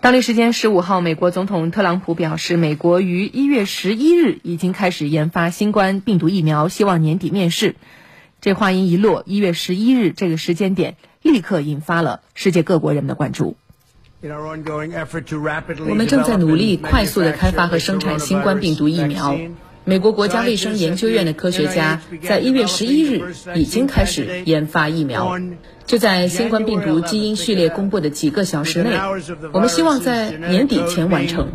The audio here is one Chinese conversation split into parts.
当地时间十五号，美国总统特朗普表示，美国于一月十一日已经开始研发新冠病毒疫苗，希望年底面世。这话音一落，一月十一日这个时间点立刻引发了世界各国人们的关注。我们正在努力快速的开发和生产新冠病毒疫苗。美国国家卫生研究院的科学家在一月十一日已经开始研发疫苗。就在新冠病毒基因序列公布的几个小时内，我们希望在年底前完成。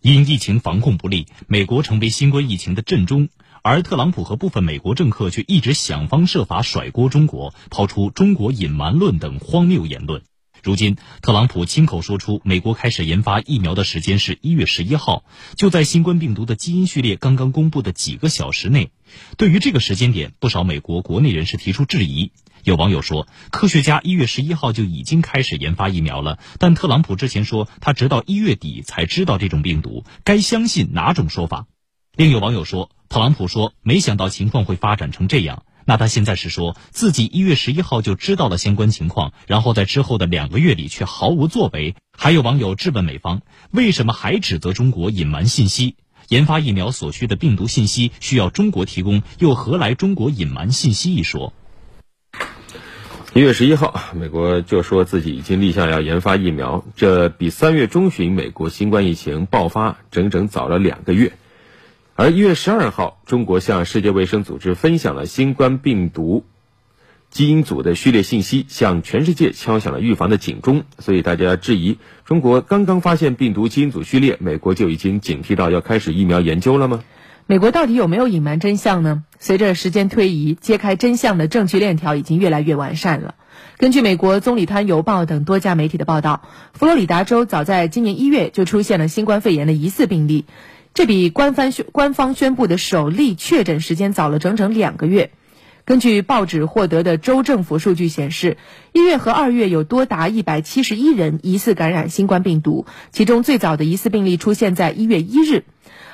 因疫情防控不力，美国成为新冠疫情的震中，而特朗普和部分美国政客却一直想方设法甩锅中国，抛出中国隐瞒论等荒谬言论。如今，特朗普亲口说出美国开始研发疫苗的时间是一月十一号，就在新冠病毒的基因序列刚刚公布的几个小时内。对于这个时间点，不少美国国内人士提出质疑。有网友说，科学家一月十一号就已经开始研发疫苗了，但特朗普之前说他直到一月底才知道这种病毒，该相信哪种说法？另有网友说，特朗普说没想到情况会发展成这样。那他现在是说自己一月十一号就知道了相关情况，然后在之后的两个月里却毫无作为。还有网友质问美方，为什么还指责中国隐瞒信息？研发疫苗所需的病毒信息需要中国提供，又何来中国隐瞒信息一说？一月十一号，美国就说自己已经立项要研发疫苗，这比三月中旬美国新冠疫情爆发整整早了两个月。而一月十二号，中国向世界卫生组织分享了新冠病毒基因组的序列信息，向全世界敲响了预防的警钟。所以大家质疑，中国刚刚发现病毒基因组序列，美国就已经警惕到要开始疫苗研究了吗？美国到底有没有隐瞒真相呢？随着时间推移，揭开真相的证据链条已经越来越完善了。根据美国棕榈滩邮报等多家媒体的报道，佛罗里达州早在今年一月就出现了新冠肺炎的疑似病例。这比官方宣官方宣布的首例确诊时间早了整整两个月。根据报纸获得的州政府数据显示，一月和二月有多达一百七十一人疑似感染新冠病毒，其中最早的疑似病例出现在一月一日，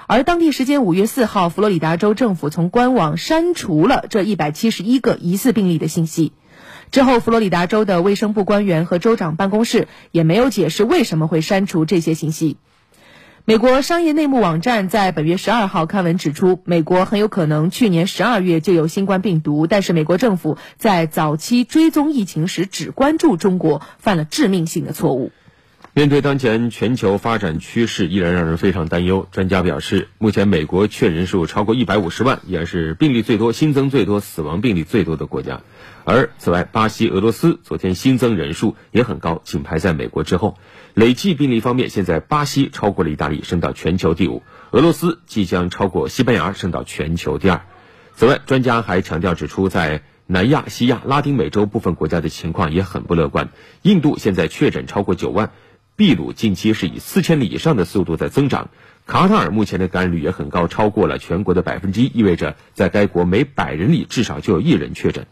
而当地时间五月四号，佛罗里达州政府从官网删除了这一百七十一个疑似病例的信息。之后，佛罗里达州的卫生部官员和州长办公室也没有解释为什么会删除这些信息。美国商业内幕网站在本月十二号刊文指出，美国很有可能去年十二月就有新冠病毒，但是美国政府在早期追踪疫情时只关注中国，犯了致命性的错误。面对当前全球发展趋势，依然让人非常担忧。专家表示，目前美国确诊人数超过一百五十万，依然是病例最多、新增最多、死亡病例最多的国家。而此外，巴西、俄罗斯昨天新增人数也很高，仅排在美国之后。累计病例方面，现在巴西超过了意大利，升到全球第五；俄罗斯即将超过西班牙，升到全球第二。此外，专家还强调指出，在南亚、西亚、拉丁美洲部分国家的情况也很不乐观。印度现在确诊超过九万，秘鲁近期是以四千里以上的速度在增长，卡塔尔目前的感染率也很高，超过了全国的百分之一，意味着在该国每百人里至少就有一人确诊。